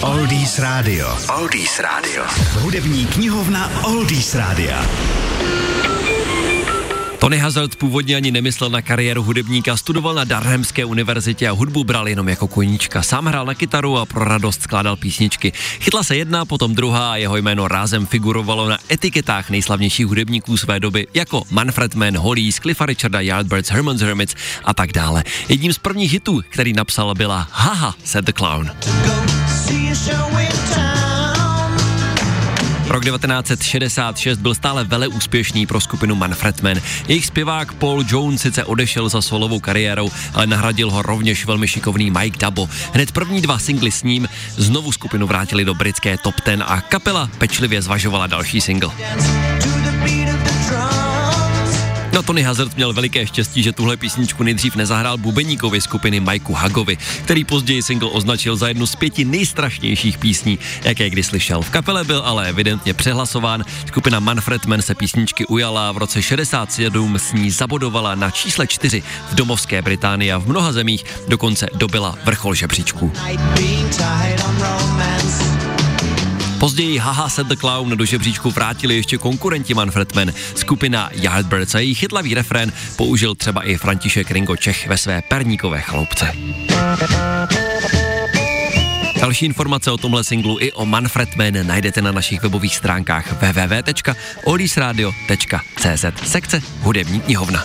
Oldies Radio. Oldies Radio. Hudební knihovna Oldies Rádia. Tony Hazard původně ani nemyslel na kariéru hudebníka, studoval na Darhamské univerzitě a hudbu bral jenom jako koníčka. Sám hrál na kytaru a pro radost skládal písničky. Chytla se jedna, potom druhá a jeho jméno rázem figurovalo na etiketách nejslavnějších hudebníků své doby, jako Manfred Mann, Hollies, Cliffa Richarda, Yardbirds, Herman's Hermits a tak dále. Jedním z prvních hitů, který napsal, byla Haha, said the clown. Rok 1966 byl stále vele úspěšný pro skupinu Manfred Mann. Jejich zpěvák Paul Jones sice odešel za solovou kariérou, ale nahradil ho rovněž velmi šikovný Mike Dabo. Hned první dva singly s ním znovu skupinu vrátili do britské top 10 a kapela pečlivě zvažovala další single. No Tony Hazard měl veliké štěstí, že tuhle písničku nejdřív nezahrál bubeníkovi skupiny Majku Hagovi, který později single označil za jednu z pěti nejstrašnějších písní, jaké kdy slyšel. V kapele byl ale evidentně přehlasován. Skupina Manfred Mann se písničky ujala v roce 67 s ní zabodovala na čísle 4 v domovské Británii a v mnoha zemích dokonce dobila vrchol žebříčku. Později Haha Set the Clown do žebříčku vrátili ještě konkurenti Manfred Mann, skupina Yardbirds a její chytlavý refrén použil třeba i František Ringo Čech ve své perníkové chaloupce. Další informace o tomhle singlu i o Manfred Mann najdete na našich webových stránkách www.odisradio.cz sekce Hudební knihovna.